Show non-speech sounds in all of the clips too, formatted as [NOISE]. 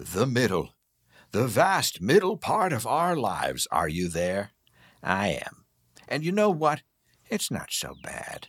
The middle. The vast middle part of our lives. Are you there? I am. And you know what? It's not so bad.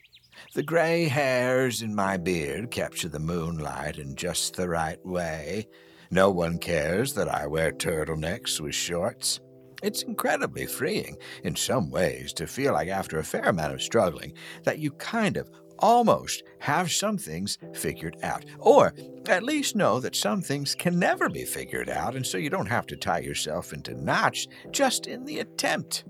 The gray hairs in my beard capture the moonlight in just the right way. No one cares that I wear turtlenecks with shorts. It's incredibly freeing in some ways to feel like after a fair amount of struggling that you kind of almost have some things figured out. Or at least know that some things can never be figured out, and so you don't have to tie yourself into knots just in the attempt.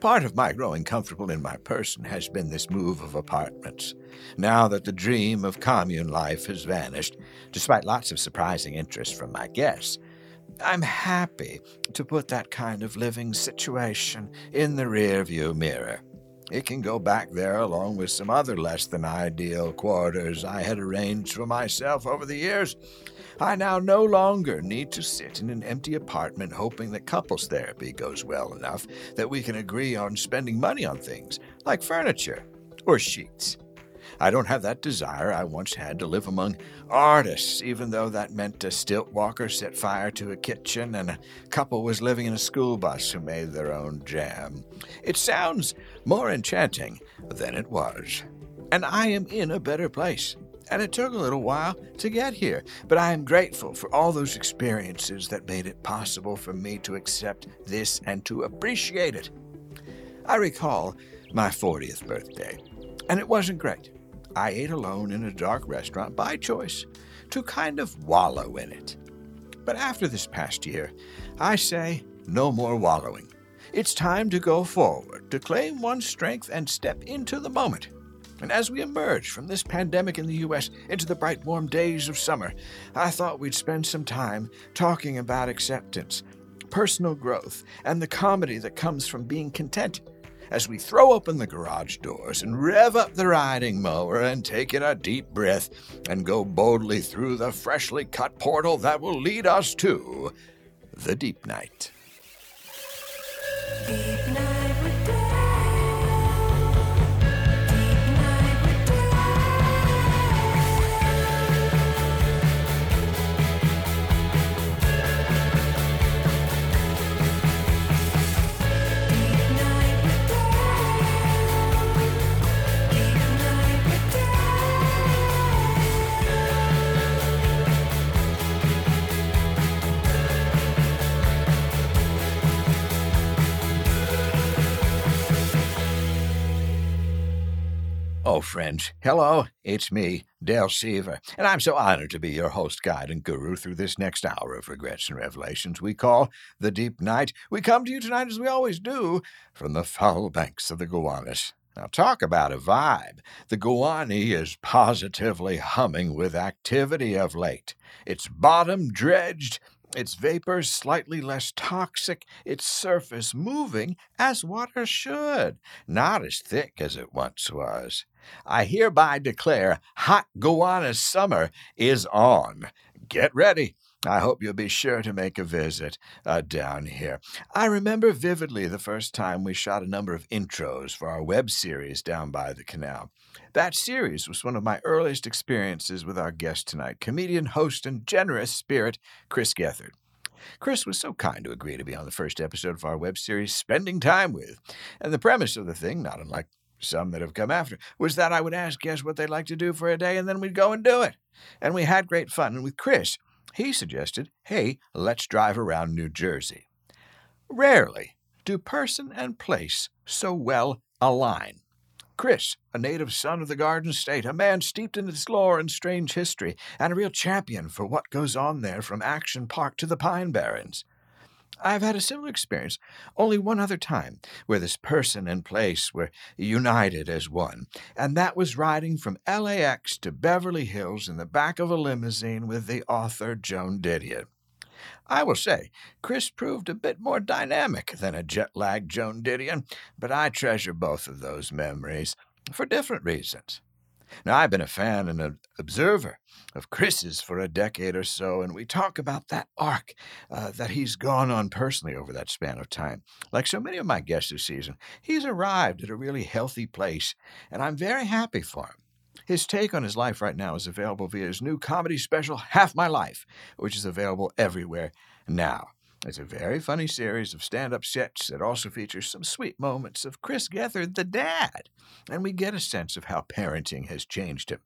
Part of my growing comfortable in my person has been this move of apartments. Now that the dream of commune life has vanished, despite lots of surprising interest from my guests, I'm happy to put that kind of living situation in the rearview mirror. It can go back there along with some other less than ideal quarters I had arranged for myself over the years. I now no longer need to sit in an empty apartment hoping that couples therapy goes well enough that we can agree on spending money on things like furniture or sheets. I don't have that desire I once had to live among artists, even though that meant a stilt walker set fire to a kitchen and a couple was living in a school bus who made their own jam. It sounds more enchanting than it was. And I am in a better place. And it took a little while to get here, but I am grateful for all those experiences that made it possible for me to accept this and to appreciate it. I recall my 40th birthday, and it wasn't great. I ate alone in a dark restaurant by choice to kind of wallow in it. But after this past year, I say no more wallowing. It's time to go forward, to claim one's strength and step into the moment. And as we emerge from this pandemic in the U.S. into the bright, warm days of summer, I thought we'd spend some time talking about acceptance, personal growth, and the comedy that comes from being content as we throw open the garage doors and rev up the riding mower and take in a deep breath and go boldly through the freshly cut portal that will lead us to the deep night. Oh, friends, hello, it's me, Dale Seaver, and I'm so honored to be your host, guide, and guru through this next hour of regrets and revelations we call the Deep Night. We come to you tonight, as we always do, from the foul banks of the Gowanus. Now, talk about a vibe. The Gowanee is positively humming with activity of late. Its bottom dredged, its vapors slightly less toxic, its surface moving as water should, not as thick as it once was. I hereby declare hot Gowanus summer is on. Get ready. I hope you'll be sure to make a visit uh, down here. I remember vividly the first time we shot a number of intros for our web series down by the canal. That series was one of my earliest experiences with our guest tonight, comedian, host, and generous spirit, Chris Gethard. Chris was so kind to agree to be on the first episode of our web series, Spending Time With. And the premise of the thing, not unlike some that have come after, was that I would ask guests what they'd like to do for a day and then we'd go and do it. And we had great fun. And with Chris, he suggested, hey, let's drive around New Jersey. Rarely do person and place so well align. Chris, a native son of the Garden State, a man steeped in its lore and strange history, and a real champion for what goes on there from Action Park to the Pine Barrens. I've had a similar experience only one other time where this person and place were united as one, and that was riding from LAX to Beverly Hills in the back of a limousine with the author Joan Didion. I will say, Chris proved a bit more dynamic than a jet lagged Joan Didion, but I treasure both of those memories for different reasons. Now, I've been a fan and an observer of Chris's for a decade or so, and we talk about that arc uh, that he's gone on personally over that span of time. Like so many of my guests this season, he's arrived at a really healthy place, and I'm very happy for him. His take on his life right now is available via his new comedy special, Half My Life, which is available everywhere now. It's a very funny series of stand up sets that also features some sweet moments of Chris Gethard, the dad, and we get a sense of how parenting has changed him.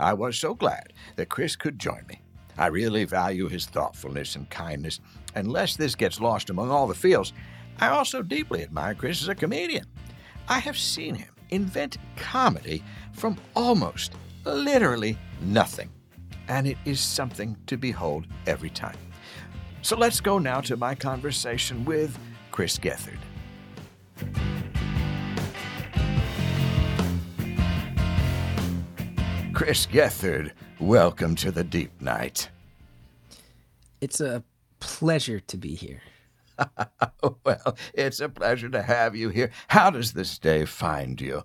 I was so glad that Chris could join me. I really value his thoughtfulness and kindness, and lest this gets lost among all the fields, I also deeply admire Chris as a comedian. I have seen him invent comedy from almost, literally nothing, and it is something to behold every time. So let's go now to my conversation with Chris Gethard. Chris Gethard, welcome to the Deep Night. It's a pleasure to be here. [LAUGHS] Well, it's a pleasure to have you here. How does this day find you?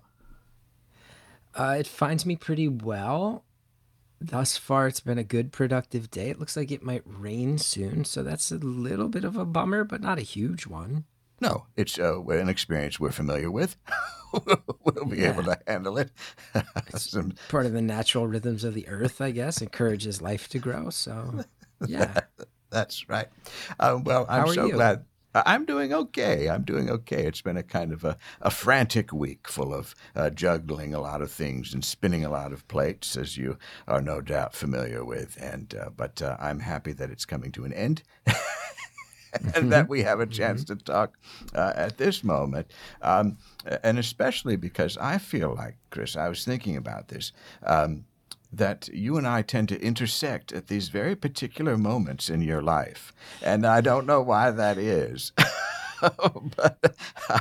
Uh, it finds me pretty well. Thus far, it's been a good, productive day. It looks like it might rain soon, so that's a little bit of a bummer, but not a huge one. No, it's uh, an experience we're familiar with. [LAUGHS] we'll be able to handle it. [LAUGHS] Some- Part of the natural rhythms of the earth, I guess, encourages life to grow. So, [LAUGHS] yeah. that's right. Uh, well, I'm so you? glad. I'm doing okay. I'm doing okay. It's been a kind of a, a frantic week full of uh, juggling a lot of things and spinning a lot of plates, as you are no doubt familiar with. And uh, but uh, I'm happy that it's coming to an end. [LAUGHS] and that we have a chance to talk uh, at this moment. Um, and especially because I feel like, Chris, I was thinking about this, um, that you and I tend to intersect at these very particular moments in your life. And I don't know why that is. [LAUGHS] but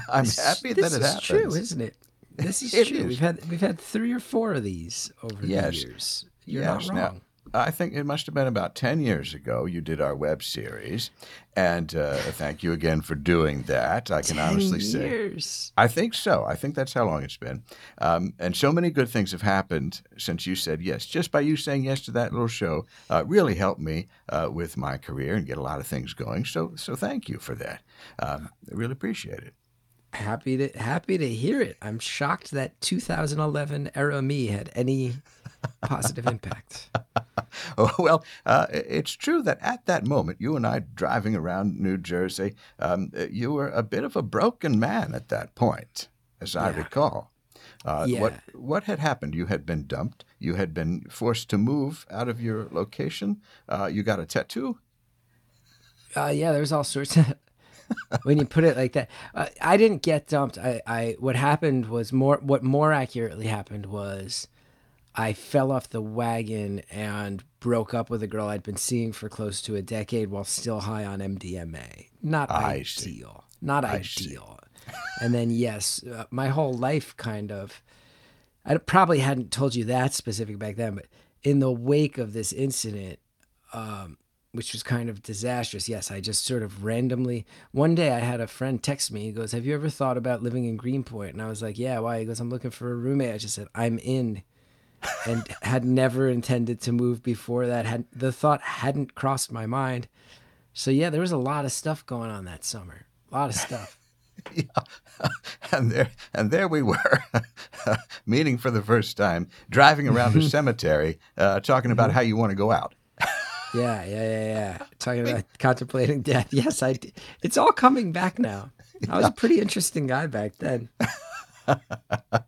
I'm happy this that it is happens. true, isn't it? This is [LAUGHS] It true. is. We've had we've had three or four of these over Yes. the years. You're Yes, not now- wrong. I think it must have been about 10 years ago you did our web series. And uh, thank you again for doing that. I can Ten honestly say. years. I think so. I think that's how long it's been. Um, and so many good things have happened since you said yes. Just by you saying yes to that little show uh, really helped me uh, with my career and get a lot of things going. So, so thank you for that. Um, I really appreciate it. Happy to happy to hear it. I'm shocked that 2011 era me had any positive impact. [LAUGHS] [LAUGHS] Oh, well, uh, it's true that at that moment, you and I driving around New Jersey, um, you were a bit of a broken man at that point, as I recall. Uh, What Yeah. what had happened? You had been dumped. You had been forced to move out of your location. Uh, you got a tattoo. Uh, yeah, there's all sorts of. [LAUGHS] when you put it like that, uh, I didn't get dumped. I, I what happened was more. What more accurately happened was, I fell off the wagon and broke up with a girl I'd been seeing for close to a decade while still high on MDMA. Not I see. ideal. Not I see. ideal. and then yes, uh, my whole life kind of. I probably hadn't told you that specific back then, but in the wake of this incident, um, which was kind of disastrous, yes, I just sort of randomly. One day I had a friend text me. He goes, Have you ever thought about living in Greenpoint? And I was like, Yeah, why? He goes, I'm looking for a roommate. I just said, I'm in. And had never intended to move before that. Had the thought hadn't crossed my mind. So yeah, there was a lot of stuff going on that summer. A lot of stuff. [LAUGHS] yeah. [LAUGHS] and there and there we were, [LAUGHS] meeting for the first time, driving around a cemetery, uh, talking about how you want to go out. Yeah, yeah, yeah, yeah. Talking about contemplating death. Yes, I. d- It's all coming back now. I was a pretty interesting guy back then. [LAUGHS]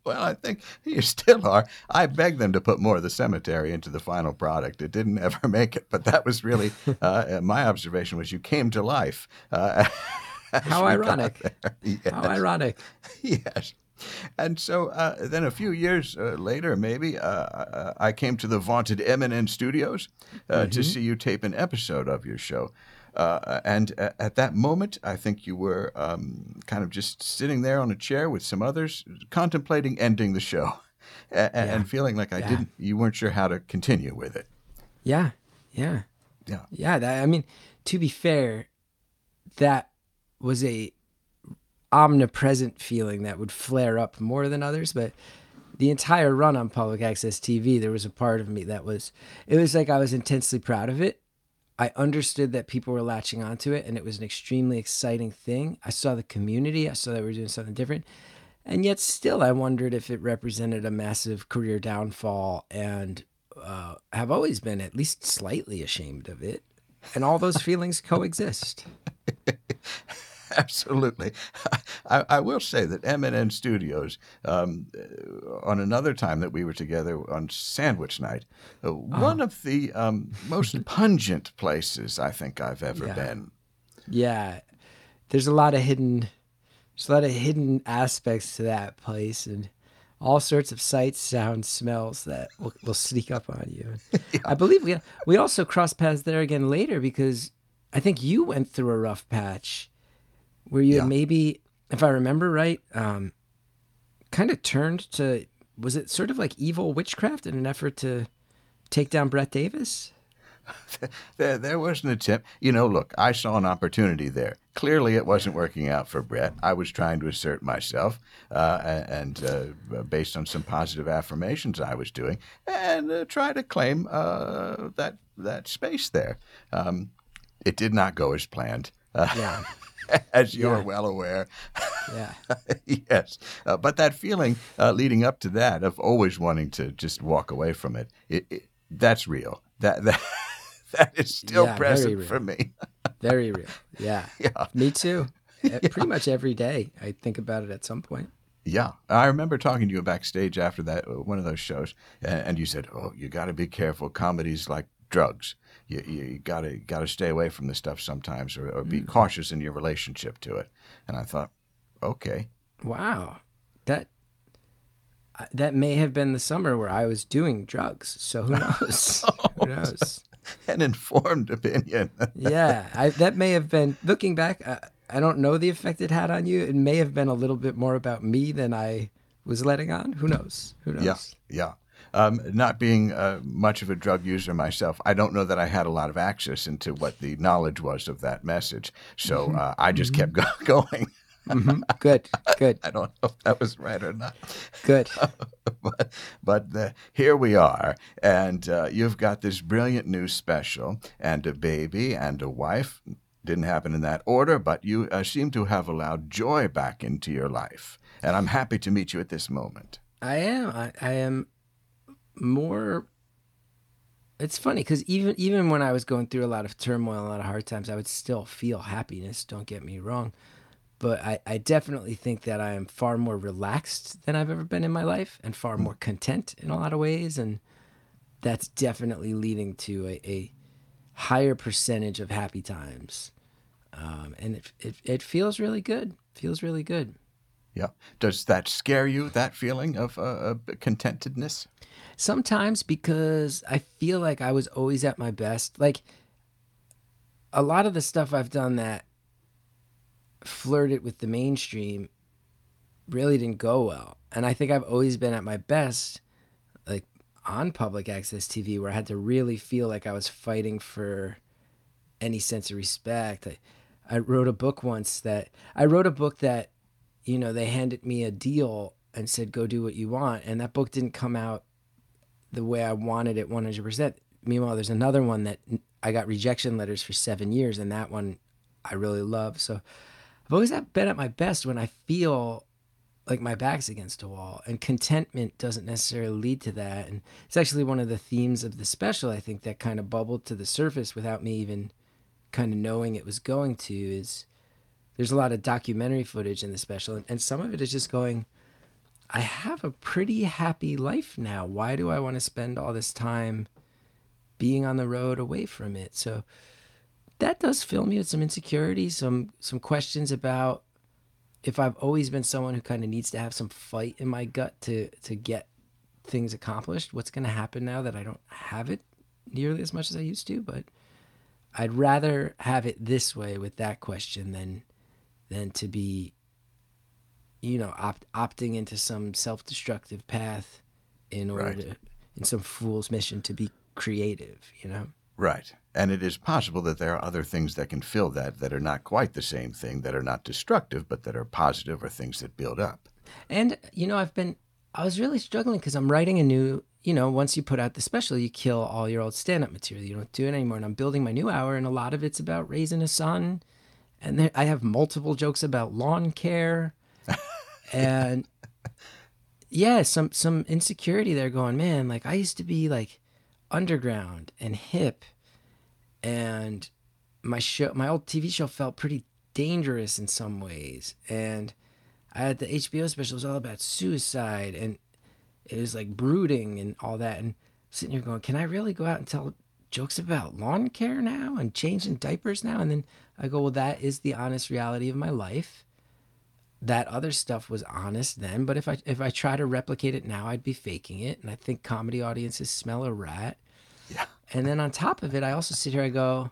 Well, I think you still are. I begged them to put more of the cemetery into the final product. It didn't [LAUGHS] ever make it, but that was really [LAUGHS] uh, my observation. Was you came to life. Uh, How ironic. Yes. How ironic. yes. And so uh, then a few years uh, later, maybe, uh, uh, I came to the vaunted MNN Studios uh, to see you tape an episode of your show. Uh, and at that moment, I think you were um, kind of just sitting there on a chair with some others, contemplating ending the show, [LAUGHS] a- a- and feeling like I Yeah. didn't, you weren't sure how to continue with it. Yeah, yeah, Yeah. yeah. That, I mean, to be fair, that was a omnipresent feeling that would flare up more than others. But the entire run on public access TV, there was a part of me that was. It was like I was intensely proud of it. I understood that people were latching onto it, and it was an extremely exciting thing. I saw the community. I saw that we were doing something different. and yet still I wondered if it represented a massive career downfall and uh, have always been at least slightly ashamed of it. And all those feelings [LAUGHS] coexist. [LAUGHS] Absolutely. I, I will say that MNN Studios, um, uh, on another time that we were together on Sandwich Night, uh, one of the um, most [LAUGHS] pungent places I think I've ever Yeah. been. Yeah, there's a lot of hidden, there's a lot of hidden aspects to that place, and all sorts of sights, sounds, smells that will, will sneak up on you. [LAUGHS] I believe we we also crossed paths there again later because I think you went through a rough patch where you Yeah. maybe, if I remember right, um, kind of turned to was it sort of like evil witchcraft in an effort to take down Brett Davis? [LAUGHS] There, there was an attempt. You know, look, I saw an opportunity there. Clearly, it wasn't working out for Brett. I was trying to assert myself, uh, and uh, based on some positive affirmations I was doing, and uh, try to claim uh, that that space there. Um, it did not go as planned. Uh, Yeah, [LAUGHS] as you're Yeah. well aware. yeah. [LAUGHS] yes. Uh, but that feeling uh, leading up to that of always wanting to just walk away from it, it, it that's real. That, that, [LAUGHS] that is still Yeah, present for me. Very real. Yeah. Yeah. Me too. Uh, Pretty much every day I think about it at some point. Yeah. I remember talking to you backstage after that, uh, one of those shows, and, and you said, oh, you got to be careful. Comedy's like drugs. You, you, gotta gotta stay away from this stuff sometimes, or, or Mm. be cautious in your relationship to it. And I thought, okay, Wow. That that may have been the summer where I was doing drugs. So who [LAUGHS] knows? who knows? [LAUGHS] an informed opinion. [LAUGHS] Yeah, I, that may have been looking back. I, I don't know the effect it had on you. It may have been a little bit more about me than I was letting on. Who knows? Who knows? Yeah, yeah. Um, not being uh, much of a drug user myself, I don't know that I had a lot of access into what the knowledge was of that message. So uh, I just kept go- [LAUGHS] going. Mhm. Good. Good. [LAUGHS] I don't know if that was right or not, Good. [LAUGHS] but but uh, here we are, and uh, you've got this brilliant new special and a baby and a wife. Didn't happen in that order, but you uh, seem to have allowed joy back into your life, and I'm happy to meet you at this moment. I am. I, I am more. It's funny because even even when I was going through a lot of turmoil, a lot of hard times, I would still feel happiness. Don't get me wrong, but I, I definitely think that I am far more relaxed than I've ever been in my life, and far more content in a lot of ways, and that's definitely leading to a, a higher percentage of happy times, um, and it, it it feels really good. Feels really good. Yeah. Does that scare you? That feeling of uh, uh, contentedness? Sometimes because I feel like I was always at my best. Like a lot of the stuff I've done that flirted with the mainstream really didn't go well. And I think I've always been at my best like on public access TV where I had to really feel like I was fighting for any sense of respect. I, I wrote a book once that I wrote a book that you know they handed me a deal and said go do what you want and that book didn't come out the way I wanted it 100%. Meanwhile, there's another one that I got rejection letters for seven years, and that one I really love. So I've always been at my best when I feel like my back's against a wall, and contentment doesn't necessarily lead to that. And it's actually one of the themes of the special, I think, that kind of bubbled to the surface without me even kind of knowing it was going to. Is there's a lot of documentary footage in the special, and, and some of it is just going. I have a pretty happy life now. Why do I want to spend all this time being on the road away from it? So that does fill me with some insecurity, some some questions about if I've always been someone who kind of needs to have some fight in my gut to to get things accomplished. What's going to happen now that I don't have it nearly as much as I used to? But I'd rather have it this way with that question than than to be you know opt, opting into some self-destructive path in order Right. to in some fool's mission to be creative you know Right. And it is possible that there are other things that can fill that that are not quite the same thing, that are not destructive, but that are positive or things that build up. and you know i've been i was really struggling because i'm writing a new you know once you put out the special you kill all your old stand-up material you don't do it anymore and i'm building my new hour and a lot of it's about raising a son and there, i have multiple jokes about lawn care [LAUGHS] and yeah, some some insecurity there. Going, man, like I used to be like underground and hip, and my show, my old TV show felt pretty dangerous in some ways, and I had the HBO special was all about suicide and it was like brooding and all that. And sitting here going, can I really go out and tell jokes about lawn care now and changing diapers now? And then I go, well, that is the honest reality of my life. That other stuff was honest then, but if I if I try to replicate it now, I'd be faking it. And I think comedy audiences smell a rat. Yeah. And then on top of it, I also sit here. I go,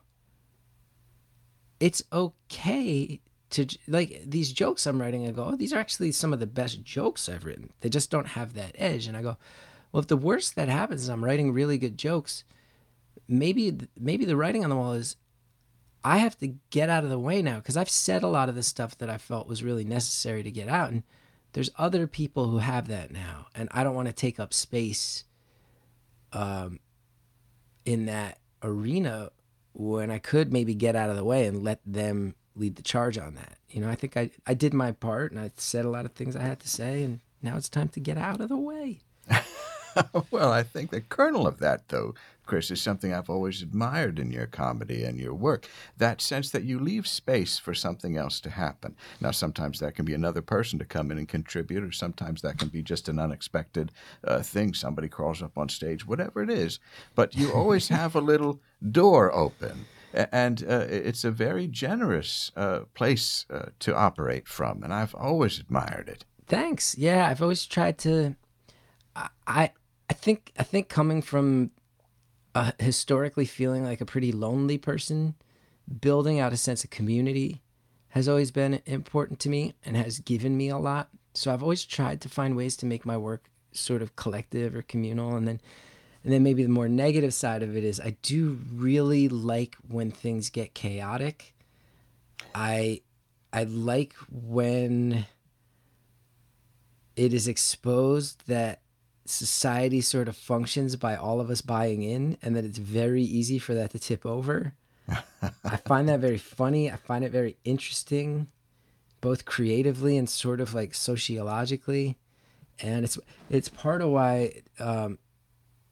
it's okay to like these jokes I'm writing. I go, oh, these are actually some of the best jokes I've written. They just don't have that edge. And I go, well, if the worst that happens is I'm writing really good jokes, maybe maybe the writing on the wall is I have to get out of the way now because I've said a lot of the stuff that I felt was really necessary to get out, and there's other people who have that now, and I don't want to take up space, um, in that arena when I could maybe get out of the way and let them lead the charge on that. You know, I think I I did my part and I said a lot of things I had to say, and now it's time to get out of the way. [LAUGHS] well, I think the kernel of that, though, Chris, is something I've always admired in your comedy and your work. That sense that you leave space for something else to happen. Now, sometimes that can be another person to come in and contribute, or sometimes that can be just an unexpected uh, thing. Somebody crawls up on stage, whatever it is. But you always [LAUGHS] have a little door open. And uh, it's a very generous uh, place uh, to operate from, and I've always admired it. Thanks. Yeah, I've always tried to. I I, I think I think coming from uh, historically feeling like a pretty lonely person, building out a sense of community has always been important to me and has given me a lot. So I've always tried to find ways to make my work sort of collective or communal, and then and then maybe the more negative side of it is I do really like when things get chaotic. I I like when it is exposed that society sort of functions by all of us buying in and that it's very easy for that to tip over. I [LAUGHS] find that very funny. I find it very interesting, both creatively and sort of like sociologically. And it's it's part of why um,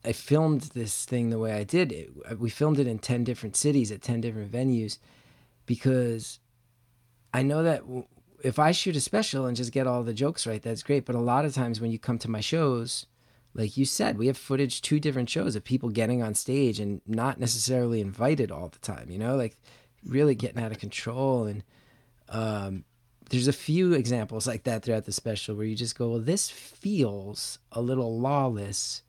I filmed this thing the way I did. It, we filmed it in 10 different cities at 10 different venues because I know that if I shoot a special and just get all the jokes right, that's great. But a lot of times when you come to my shows, like you said, we have footage, two different shows of people getting on stage and not necessarily invited all the time, you know, like really getting out of control. And um, there's a few examples like that throughout the special where you just go, well, this feels a little lawless.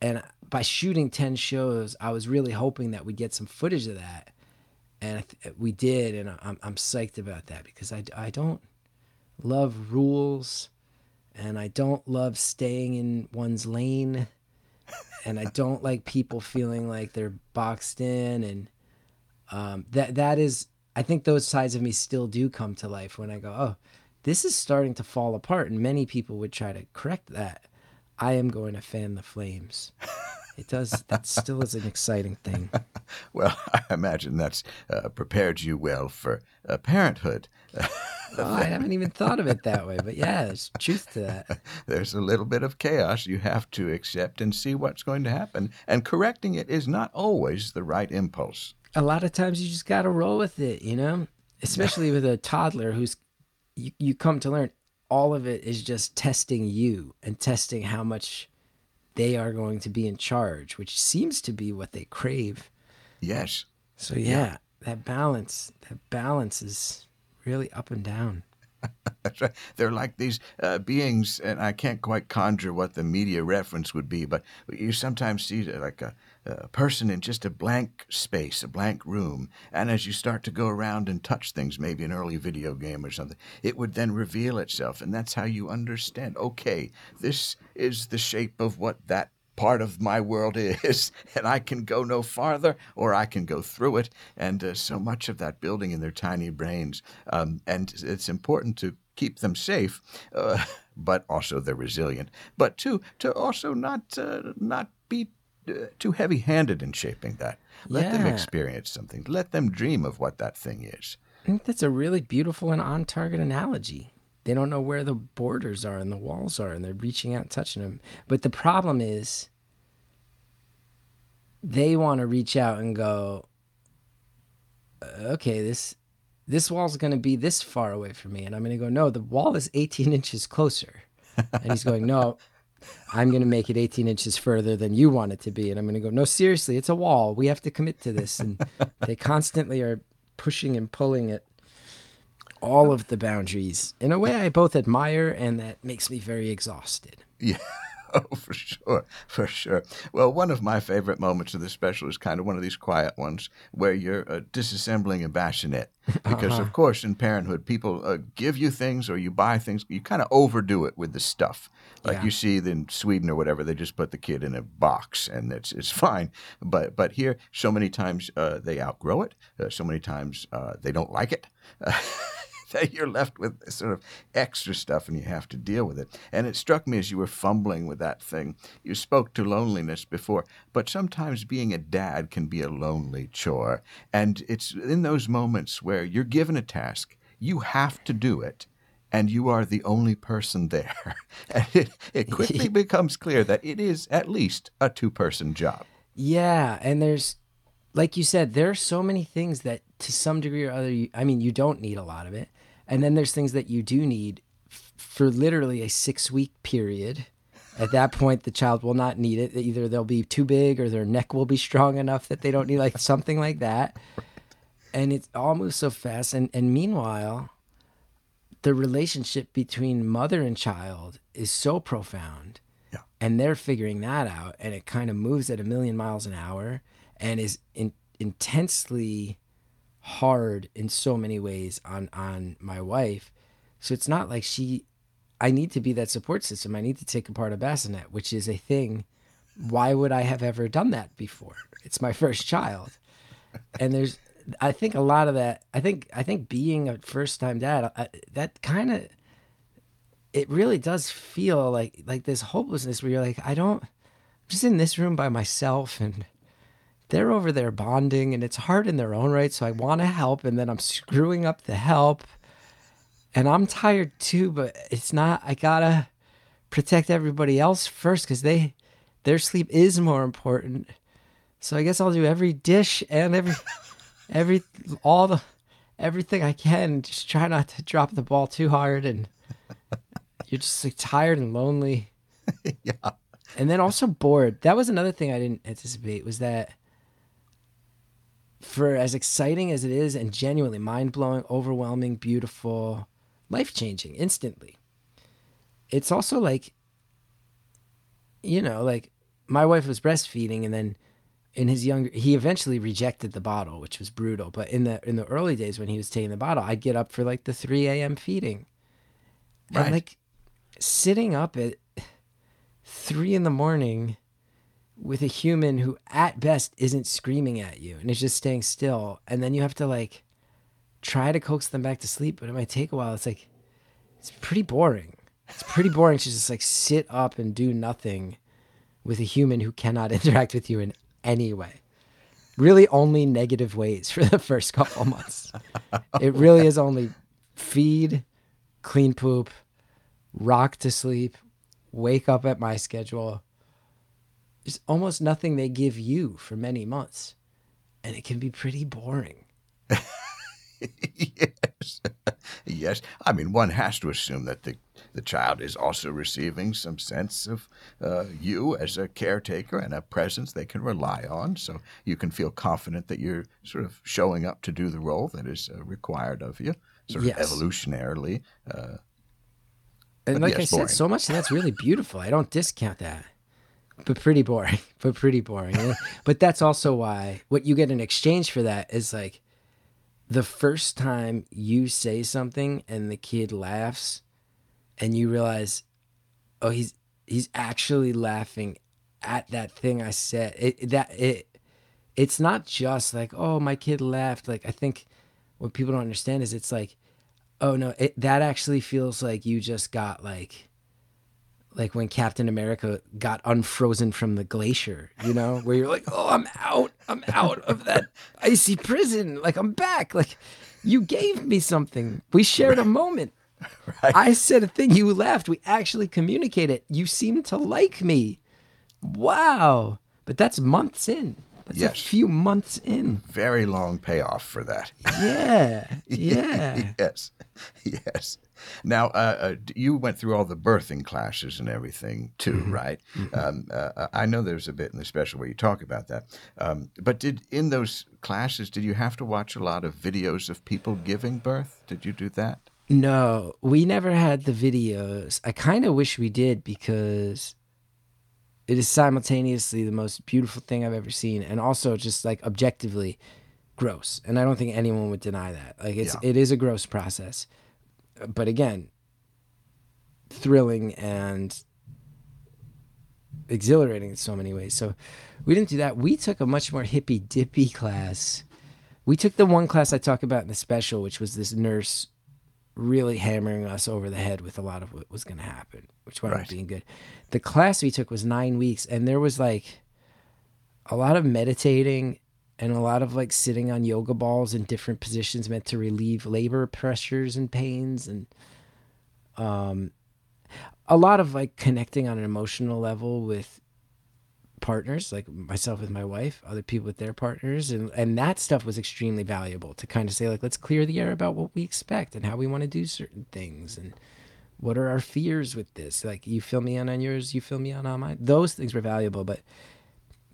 And by shooting 10 shows, I was really hoping that we'd get some footage of that and th- we did, and I'm I'm psyched about that because I I don't love rules, and I don't love staying in one's lane, and I don't like people feeling like they're boxed in, and um, that that is I think those sides of me still do come to life when I go, oh, this is starting to fall apart, and many people would try to correct that. I am going to fan the flames. It does. That still is an exciting thing. [LAUGHS] Well, I imagine that's uh, prepared you well for uh, parenthood. [LAUGHS] Oh, I haven't even thought of it that way, but yeah, there's truth to that. [LAUGHS] There's a little bit of chaos you have to accept and see what's going to happen. And correcting it is not always the right impulse. A lot of times you just got to roll with it, you know? Especially with a toddler who's, you, you come to learn all of it is just testing you and testing how much they are going to be in charge, which seems to be what they crave. Yes. So, yeah, that balance, that balance is really up and down. That's right. They're like these uh, beings, and I can't quite conjure what the media reference would be, but you sometimes see uh, like a, a person in just a blank space, a blank room, and as you start to go around and touch things, maybe an early video game or something, it would then reveal itself, and that's how you understand. Okay, this is the shape of what that part of my world is, [LAUGHS] and I can go no farther or I can go through it. And uh, so much of that building in their tiny brains. Um, and it's important to keep them safe, uh, [LAUGHS] but also they're resilient. But two, to also not uh, not uh, too heavy-handed in shaping that. Let them experience something. Let them dream of what that thing is. I think that's a really beautiful and on target analogy. they don't know where the borders are and the walls are, and they're reaching out and touching them. But the problem is, they want to reach out and go, okay, this this wall's going to be this far away from me, and I'm going to go, no, the wall is 18 inches closer, and he's going, no. I'm going to make it 18 inches further than you want it to be. And I'm going to go, no, seriously, it's a wall. We have to commit to this. And [LAUGHS] they constantly are pushing and pulling at all of the boundaries in a way I both admire and that makes me very exhausted. Yeah. [LAUGHS] Oh, for sure, for sure. Well, one of my favorite moments of this special is kind of one of these quiet ones where you're uh, disassembling a bassinet. [LAUGHS] Because, of course, in parenthood, people uh, give you things or you buy things, you kind of overdo it with the stuff. Like Yeah. you see in Sweden or whatever, they just put the kid in a box and it's, it's fine. But, but here, so many times uh, they outgrow it, uh, so many times uh, they don't like it. [LAUGHS] that you're left with sort of extra stuff and you have to deal with it. And it struck me as you were fumbling with that thing. You spoke to loneliness before, but sometimes being a dad can be a lonely chore. And it's in those moments where you're given a task, you have to do it. And you are the only person there. [LAUGHS] And it, it quickly [LAUGHS] becomes clear that it is at least a two person job. Yeah, and there's like you said, there are so many things that to some degree or other, you, I mean, you don't need a lot of it, and then there's things that you do need f- for literally a six week period. At that point, the child will not need it. Either they'll be too big or their neck will be strong enough that they don't need like something like that. And it's all moves so fast. And and meanwhile, the relationship between mother and child is so profound Yeah. and they're figuring that out and it kind of moves at a million miles an hour and is in, intensely hard in so many ways on on my wife. So it's not like she i need to be that support system. I need to take apart a bassinet which is a thing. Why would i have ever done that before? It's my [LAUGHS] first child. And there's i think a lot of that i think i think being a first time dad I, that kind of it really does feel like like this hopelessness where you're like i don't i'm just in this room by myself and they're over there bonding and it's hard in their own right so i want to help and then i'm screwing up the help and i'm tired too but it's not i gotta protect everybody else first because they their sleep is more important so i guess i'll do every dish and every [LAUGHS] every all the everything i can just try not to drop the ball too hard and [LAUGHS] you're just like tired and lonely [LAUGHS] yeah. and then also bored. That was another thing I didn't anticipate was that for as exciting as it is and genuinely mind blowing, overwhelming, beautiful, life changing instantly. It's also like, you know, like my wife was breastfeeding and then in his younger he eventually rejected the bottle, which was brutal. But in the in the early days when he was taking the bottle, I'd get up for like the three AM feeding. Right. And like sitting up at three in the morning with a human who at best isn't screaming at you and is just staying still. And then you have to like try to coax them back to sleep but it might take a while. It's like it's pretty boring. It's pretty boring to just like sit up and do nothing with a human who cannot [LAUGHS] interact with you in any way. Really only negative ways for the first couple months. It really is only feed clean poop rock to sleep wake up at my schedule. There's almost nothing they give you for many months. And it can be pretty boring. yes. [LAUGHS] yes. I mean, one has to assume that the, the child is also receiving some sense of uh, you as a caretaker and a presence they can rely on. So you can feel confident that you're sort of showing up to do the role that is uh, required of you, sort Yes. of evolutionarily. Uh, And like yes, I said, so much of that's really beautiful. I don't discount that. But pretty boring. [LAUGHS] But pretty boring. But that's also why what you get in exchange for that is like the first time you say something and the kid laughs and you realize, oh, he's he's actually laughing at that thing I said. It that it it's not just like, oh, my kid laughed. Like I think what people don't understand is it's like oh no it, that actually feels like you just got like like when captain america got unfrozen from the glacier you know where you're like oh i'm out i'm out of that icy prison like i'm back like you gave me something we shared a moment [LAUGHS] right? I said a thing, you laughed. We actually communicated. You seem to like me. Wow. But that's months in. That's a few months in. Very long payoff for that. Yeah. [LAUGHS] Yeah. yes, [LAUGHS] yes. Now, uh, uh, you went through all the birthing classes and everything too, Mm-hmm. right? Um, uh, I know there's a bit in the special where you talk about that. Um, but did in those classes, did you have to watch a lot of videos of people giving birth? Did you do that? No, we never had the videos. I kind of wish we did because it is simultaneously the most beautiful thing I've ever seen and also just like objectively gross. And I don't think anyone would deny that. Like it's Yeah. it is a gross process. But again, thrilling and exhilarating in so many ways. So we didn't do that. We took a much more hippy dippy class. We took the one class I talk about in the special, which was this nurse really hammering us over the head with a lot of what was going to happen, which wound Right. up being good. The class we took was nine weeks, and there was like a lot of meditating and a lot of like sitting on yoga balls in different positions meant to relieve labor pressures and pains and um a lot of like connecting on an emotional level with partners like myself with my wife other people with their partners and and that stuff was extremely valuable to kind of say like let's clear the air about what we expect and how we want to do certain things and what are our fears with this? Like you fill me in on yours you fill me in on mine. Those things were valuable but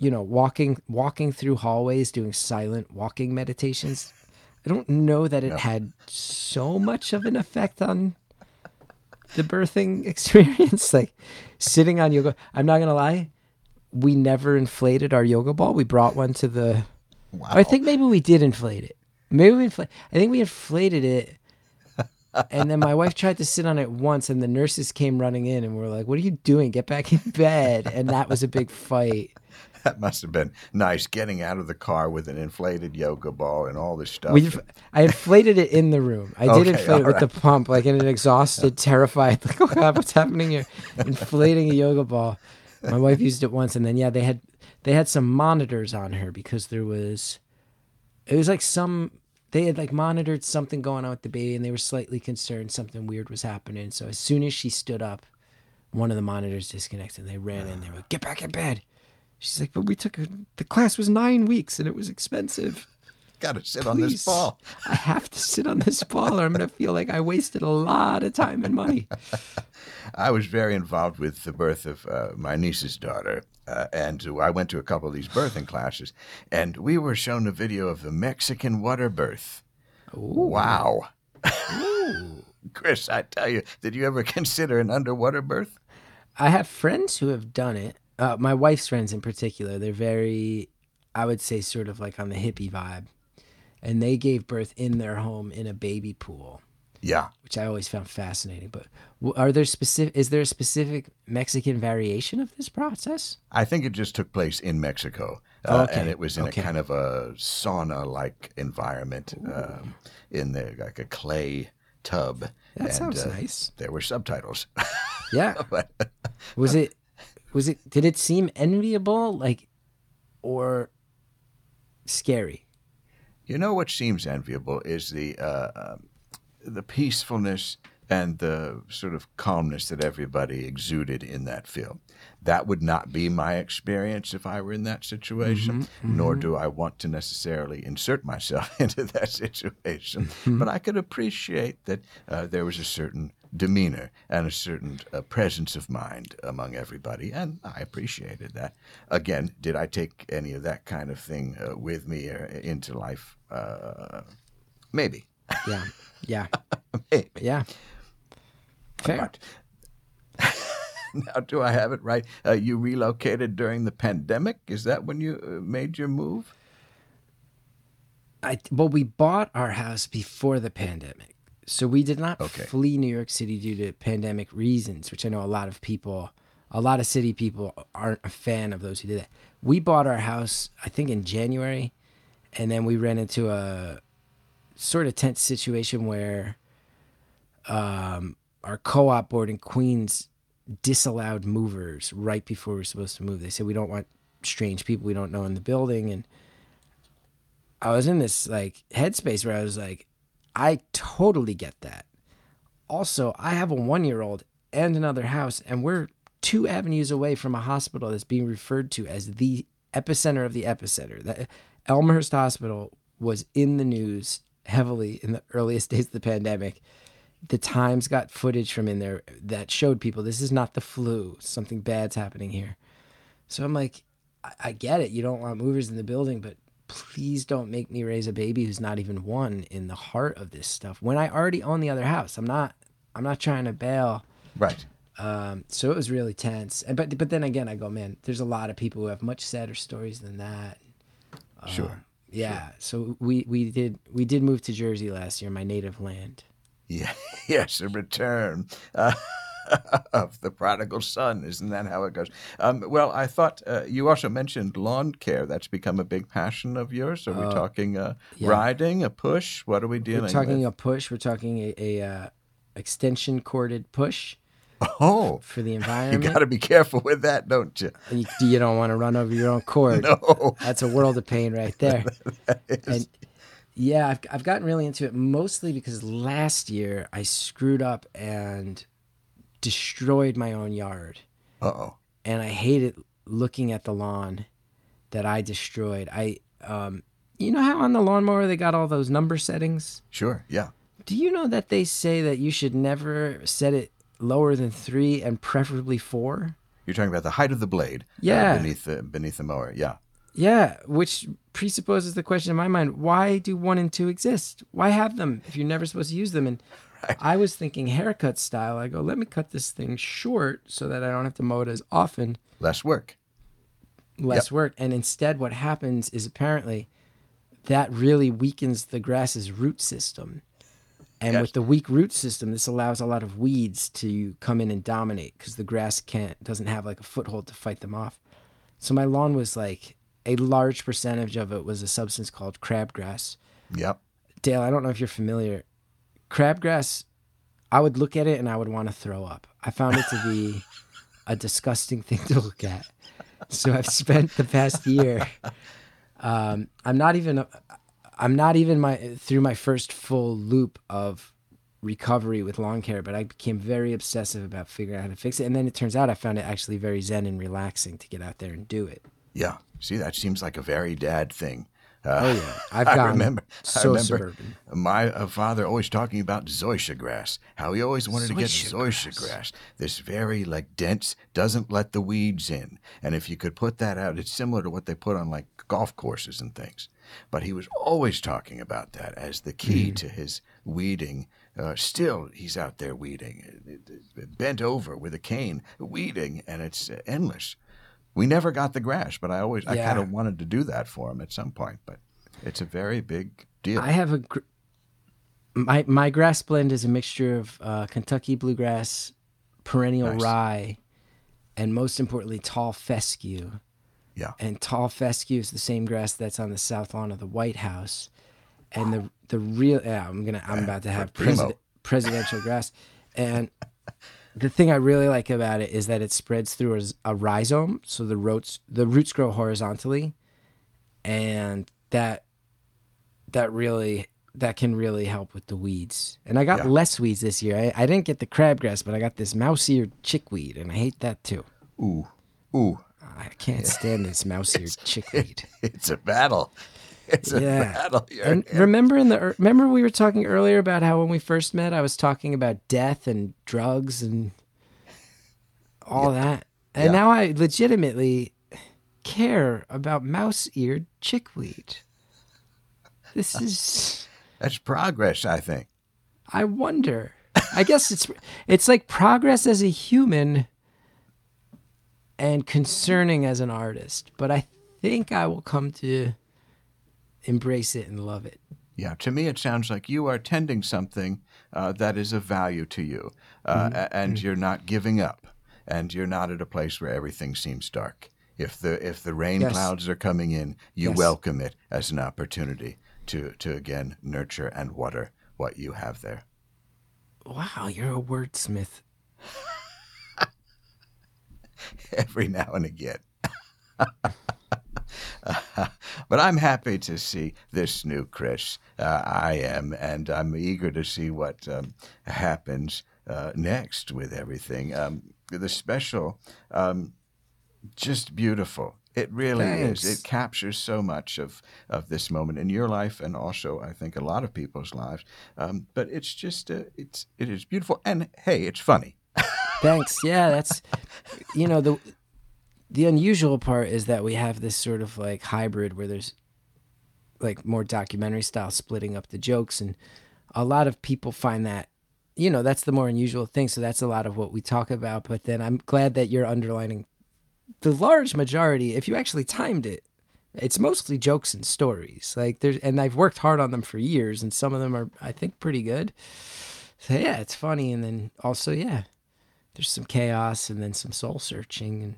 you know walking walking through hallways doing silent walking meditations i don't know that it No. had so much of an effect on the birthing [LAUGHS] experience. [LAUGHS] Like sitting on yoga i'm not gonna lie we never inflated our yoga ball. We brought one to the Wow. i think maybe we did inflate it. Maybe we inflate i think we inflated it. [LAUGHS] And then my wife tried to sit on it once and the nurses came running in and we were like what are you doing? Get back in bed. And that was a big fight [LAUGHS] that must have been nice getting out of the car with an inflated yoga ball and all this stuff. We, [LAUGHS] I inflated it in the room. I did Okay, inflate it with the pump, like in an exhausted, terrified, [LAUGHS] like, oh God, what's happening here? Inflating a yoga ball. My wife used it once, and then yeah, they had they had some monitors on her because there was, it was like some they had like monitored something going on with the baby, and they were slightly concerned something weird was happening. So as soon as she stood up, one of the monitors disconnected. and They ran in. They were like, get back in bed. She's like, but we took a, the class was nine weeks and it was expensive. Got to sit on this ball. I have to sit on this ball or I'm going to feel like I wasted a lot of time and money. [LAUGHS] I was very involved with the birth of uh, my niece's daughter, uh, and I went to a couple of these birthing classes, and we were shown a video of the Mexican water birth. Wow. Ooh. [LAUGHS] Chris, I tell you, did you ever consider an underwater birth? I have friends who have done it. Uh, my wife's friends in particular, they're very, I would say, sort of like on the hippie vibe. And they gave birth in their home in a baby pool, Yeah. which I always found fascinating. But are there specific, is there a specific Mexican variation of this process? I think it just took place in Mexico, uh, okay. and it was in Okay. a kind of a sauna-like environment, um, in the like a clay tub. That and, sounds uh, nice. There were subtitles. [LAUGHS] Yeah. Was it, was it, did it seem enviable, like, or scary? You know what seems enviable is the uh, um, the peacefulness and the sort of calmness that everybody exuded in that film. That would not be my experience if I were in that situation, nor do I want to necessarily insert myself [LAUGHS] into that situation. But I could appreciate that uh, there was a certain demeanor and a certain uh, presence of mind among everybody, and I appreciated that. Again, did I take any of that kind of thing uh, with me uh, into life? Uh, maybe. Yeah. Yeah. [LAUGHS] Maybe. Yeah. Fair. [LAUGHS] Now, do I have it right? Uh, you relocated during the pandemic. Is that when you uh, made your move? I well, we bought our house before the pandemic, so we did not Okay. flee New York City due to pandemic reasons, which I know a lot of people, a lot of city people aren't a fan of those who did that. We bought our house, I think, in January, and then we ran into a sort of tense situation where um, our co-op board in Queens disallowed movers right before we were supposed to move. They said we don't want strange people we don't know in the building, and I was in this like headspace where I was like, I totally get that. also, I have a one year old and another house, and we're two avenues away from a hospital that's being referred to as the epicenter of the epicenter. The Elmhurst Hospital was in the news heavily in the earliest days of the pandemic. The Times got footage from in there that showed people this is not the flu. Something bad's happening here. So I'm like, I, I get it. You don't want movers in the building, but please don't make me raise a baby who's not even one in the heart of this stuff when I already own the other house. I'm not I'm not trying to bail. Right. Um, so it was really tense. And but but then again I go, man, there's a lot of people who have much sadder stories than that. Sure. Yeah. So we we did we did move to Jersey last year, my native land. Yeah. [LAUGHS] Yes, a return uh, [LAUGHS] of the prodigal son. Isn't that how it goes? Um, well, I thought uh, you also mentioned lawn care. That's become a big passion of yours. Are we talking uh, yeah. riding, a push? What are we dealing We're talking with? a push. We're talking a, a uh, extension corded push [LAUGHS] oh, for the [LAUGHS] environment, you got to be careful with that, don't you? And you, you don't want to run over your own cord. No. That's a world of pain right there. and yeah, I've, I've gotten really into it mostly because last year I screwed up and destroyed my own yard. Uh oh. And I hated looking at the lawn that I destroyed. I, um, you know how on the lawnmower they got all those number settings? Sure. Yeah. Do you know that they say that you should never set it lower than three and preferably four? You're talking about the height of the blade. uh, Yeah. beneath the beneath the mower. Yeah. Yeah, which presupposes the question in my mind: Why do one and two exist? Why have them if you're never supposed to use them? And [LAUGHS] I was thinking haircut style. I go, let me cut this thing short so that I don't have to mow it as often, Less work. less work. And instead, what happens is apparently that really weakens the grass's root system. And Yes. with the weak root system, this allows a lot of weeds to come in and dominate because the grass can't doesn't have like a foothold to fight them off. So my lawn was like a large percentage of it was a substance called crabgrass. Yep. Dale, I don't know if you're familiar. Crabgrass, I would look at it and I would want to throw up. I found it to be a disgusting [LAUGHS] thing to look at. So I've spent the past year. Um, I'm not even. I'm not even my through my first full loop of recovery with lawn care, but I became very obsessive about figuring out how to fix it. And then it turns out I found it actually very zen and relaxing to get out there and do it. Yeah. See, that seems like a very dad thing. Uh, Oh yeah, I've [LAUGHS] I gotten remember. I so remember suburban. my uh, father always talking about zoysia grass. How he always wanted to get Zoysia zoysia grass. grass. This very like dense, doesn't let the weeds in. And if you could put that out, it's similar to what they put on like golf courses and things. But he was always talking about that as the key Mm-hmm. to his weeding. Uh, still, he's out there weeding, uh, bent over with a cane, weeding, and it's uh, endless. We never got the grass, but I always, I kind of wanted to do that for him at some point. But it's a very big deal. I have a gr- my my grass blend is a mixture of uh, Kentucky bluegrass, perennial Nice. rye, and most importantly, tall fescue. Yeah. And tall fescue is the same grass that's on the south lawn of the White House, and the the real yeah, I'm gonna I'm about to have president, presidential grass, and the thing I really like about it is that it spreads through a, rhizome, so the roots the roots grow horizontally, and that that really that can really help with the weeds. And I got Yeah. less weeds this year. I, I didn't get the crabgrass, but I got this mouse-eared chickweed, and I hate that too. Ooh, ooh, I can't stand this mouse-eared [LAUGHS] chickweed. [LAUGHS] it's a battle. [LAUGHS] It's a Yeah. battle. And remember in the remember we were talking earlier about how when we first met, I was talking about death and drugs and all that, and Yeah. now I legitimately care about mouse-eared chickweed. This is. That's progress, I think. I wonder. I guess it's it's like progress as a human and concerning as an artist, but I think I will come to embrace it and love it. Yeah, to me, it sounds like you are tending something uh, that is of value to you, uh, Mm-hmm. and you're not giving up, and you're not at a place where everything seems dark. If the if the rain Yes. clouds are coming in, you Yes. welcome it as an opportunity to to again nurture and water what you have there. Wow, you're a wordsmith. [LAUGHS] every now and again. [LAUGHS] [LAUGHS] but I'm happy to see this new Chris. Uh, I am, and I'm eager to see what um, happens uh, next with everything. Um, the special, um, just beautiful. It really Thanks. is. It captures so much of, of this moment in your life, and also I think a lot of people's lives. Um, but it's just uh, it's it is beautiful, and hey, it's funny. [LAUGHS] Thanks. Yeah, that's you know the the unusual part is that we have this sort of like hybrid where there's like more documentary style splitting up the jokes and a lot of people find that you know that's the more unusual thing so that's a lot of what we talk about but then I'm glad that you're underlining the large majority if you actually timed it it's mostly jokes and stories like there's and I've worked hard on them for years and some of them are I think pretty good. So yeah it's funny and then also yeah there's some chaos and then some soul searching and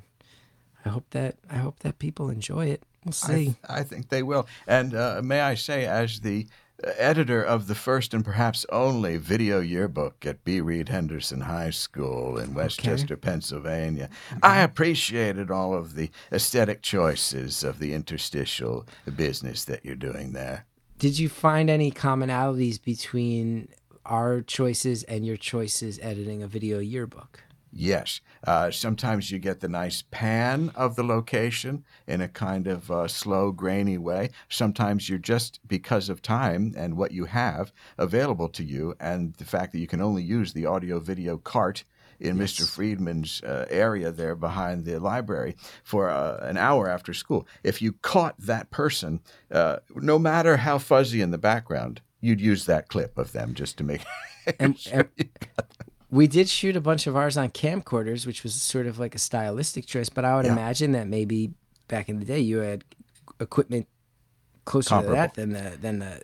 I hope that I hope that people enjoy it. We'll I, see. th- I think they will. And uh, may I say, as the uh, editor of the first and perhaps only video yearbook at B. Reed Henderson High School in Westchester, Pennsylvania, I appreciated all of the aesthetic choices of the interstitial business that you're doing there. Did you find any commonalities between our choices and your choices editing a video yearbook? Yes. Uh, sometimes you get the nice pan of the location in a kind of uh, slow, grainy way. Sometimes you're just because of time and what you have available to you, and the fact that you can only use the audio video cart in Mr. Friedman's uh, area there behind the library for uh, an hour after school. If you caught that person, uh, no matter how fuzzy in the background, you'd use that clip of them just to make. [LAUGHS] And, and we did shoot a bunch of ours on camcorders, which was sort of like a stylistic choice. But I would Yeah. imagine that maybe back in the day you had equipment closer to that than the than the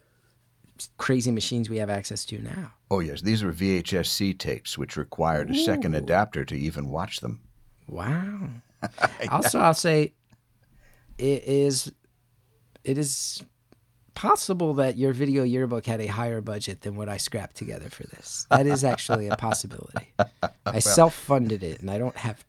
crazy machines we have access to now. Oh, yes. These were VHS-C tapes, which required a second adapter to even watch them. Wow. [LAUGHS] also, I'll say it is it is possible that your video yearbook had a higher budget than what I scrapped together for this. That is actually a possibility. I self-funded it, and I don't have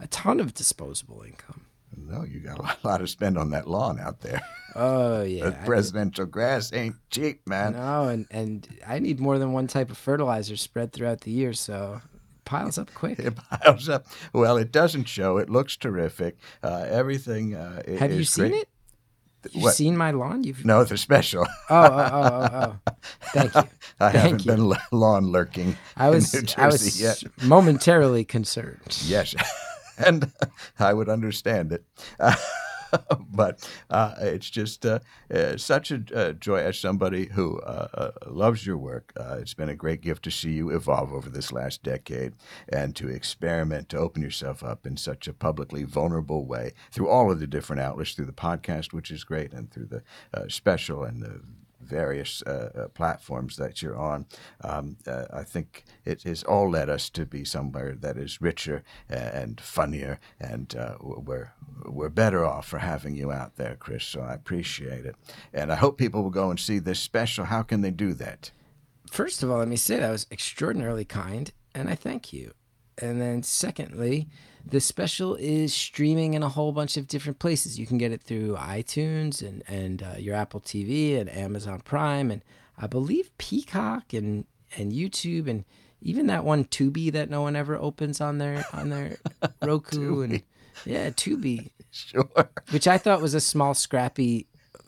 a ton of disposable income. No, you got a lot, to spend on that lawn out there. Oh [LAUGHS] yeah, I- presidential grass ain't cheap, man. no, and and I need more than one type of fertilizer spread throughout the year, so it piles up quick. It piles up. Well, it doesn't show. It looks terrific. Uh, everything. Uh, Have you seen great. it? You've What? seen my lawn? You've No, the special. oh oh oh oh. oh. [LAUGHS] Thank you. I Thank haven't you. been la- lawn lurking I was I was yet. momentarily concerned. Yes, [LAUGHS] and I would understand it. [LAUGHS] [LAUGHS] but uh, it's just uh, uh, such a uh, joy as somebody who uh, loves your work. It's been a great gift to see you evolve over this last decade and to experiment, to open yourself up in such a publicly vulnerable way through all of the different outlets, through the podcast, which is great, and through the special and the various uh, uh, platforms that you're on. Um, uh, I think it has all led us to be somewhere that is richer and funnier, and uh, we're we're better off for having you out there, Chris. So I appreciate it, and I hope people will go and see this special. How can they do that? First of all, let me say that was extraordinarily kind, and I thank you. And then, secondly, the special is streaming in a whole bunch of different places. You can get it through iTunes and and uh, your Apple TV and Amazon Prime, and I believe Peacock and and YouTube, and even that one Tubi that no one ever opens on their on their [LAUGHS] Roku and yeah, Tubi. [LAUGHS] Sure. which I thought was a small, scrappy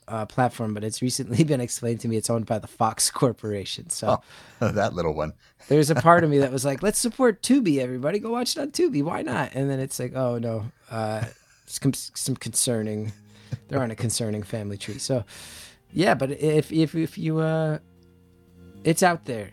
uh, platform, but it's recently [LAUGHS] been explained to me it's owned by the Fox [LAUGHS] Corporation. So [LAUGHS] that little one. there's a part of me that was like, let's support Tubi, everybody. Go watch it on Tubi. Why not? And then it's like, oh, no. Uh, some, some concerning, they're on a concerning family tree. So, yeah, but if, if, if you, uh, it's out there.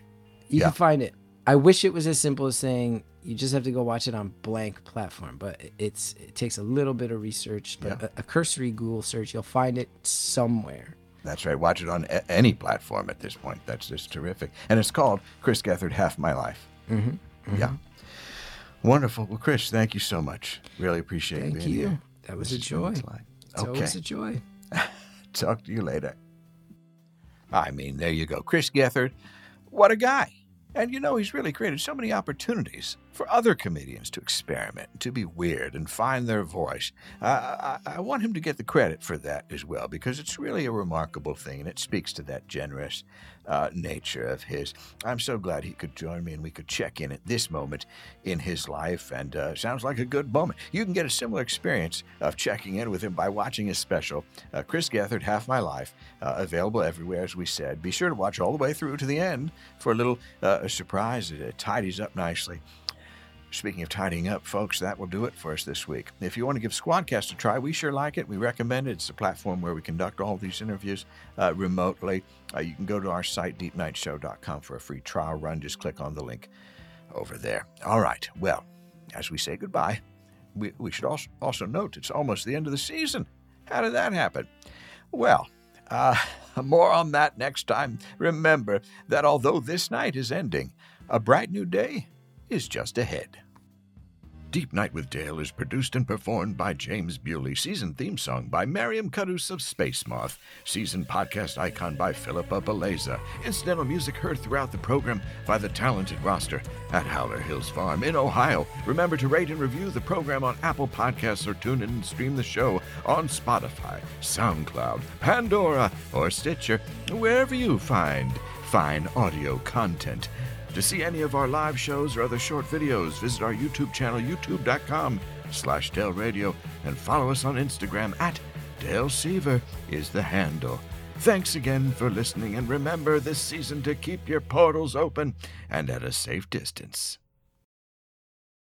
You Yeah. can find it. I wish it was as simple as saying you just have to go watch it on blank platform, but it's it takes a little bit of research. But Yeah. a, a cursory Google search, you'll find it somewhere. That's right. Watch it on a- any platform at this point. That's just terrific. And it's called Chris Gethard Half My Life. Mm-hmm. Yeah. Wonderful. Well, Chris, thank you so much. Really appreciate Thank being you. here. That was This a joy. like. It's Okay. always a joy. [LAUGHS] Talk to you later. I mean, there you go. Chris Gethard. What a guy. And you know, he's really created so many opportunities for other comedians to experiment, to be weird, and find their voice. I, I want him to get the credit for that as well, because it's really a remarkable thing, and it speaks to that generous uh, nature of his. I'm so glad he could join me, and we could check in at this moment in his life, and uh, sounds like a good moment. You can get a similar experience of checking in with him by watching his special, uh, Chris Gethard, Half My Life, uh, available everywhere, as we said. Be sure to watch all the way through to the end for a little uh, surprise. It, it tidies up nicely. Speaking of tidying up, folks, that will do it for us this week. If you want to give Squadcast a try, we sure like it. We recommend it. It's a platform where we conduct all these interviews uh, remotely. Uh, you can go to our site, deepnightshow.com, for a free trial run. Just click on the link over there. All right. Well, as we say goodbye, we, we should also, also note it's almost the end of the season. How did that happen? Well, uh, [LAUGHS] more on that next time. Remember that although this night is ending, a bright new day is just ahead. Deep Night with Dale is produced and performed by James Bewley. Season theme song by Miriam Cadus of Space Moth. Season podcast icon by Philippa Beleza. Incidental music heard throughout the program by the talented roster at Howler Hills Farm in Ohio. Remember to rate and review the program on Apple Podcasts or tune in and stream the show on Spotify, SoundCloud, Pandora, or Stitcher, wherever you find fine audio content. To see any of our live shows or other short videos, visit our YouTube channel, youtube.com slash Radio, and follow us on Instagram at Dale Seaver is the handle. Thanks again for listening, and remember this season to keep your portals open and at a safe distance.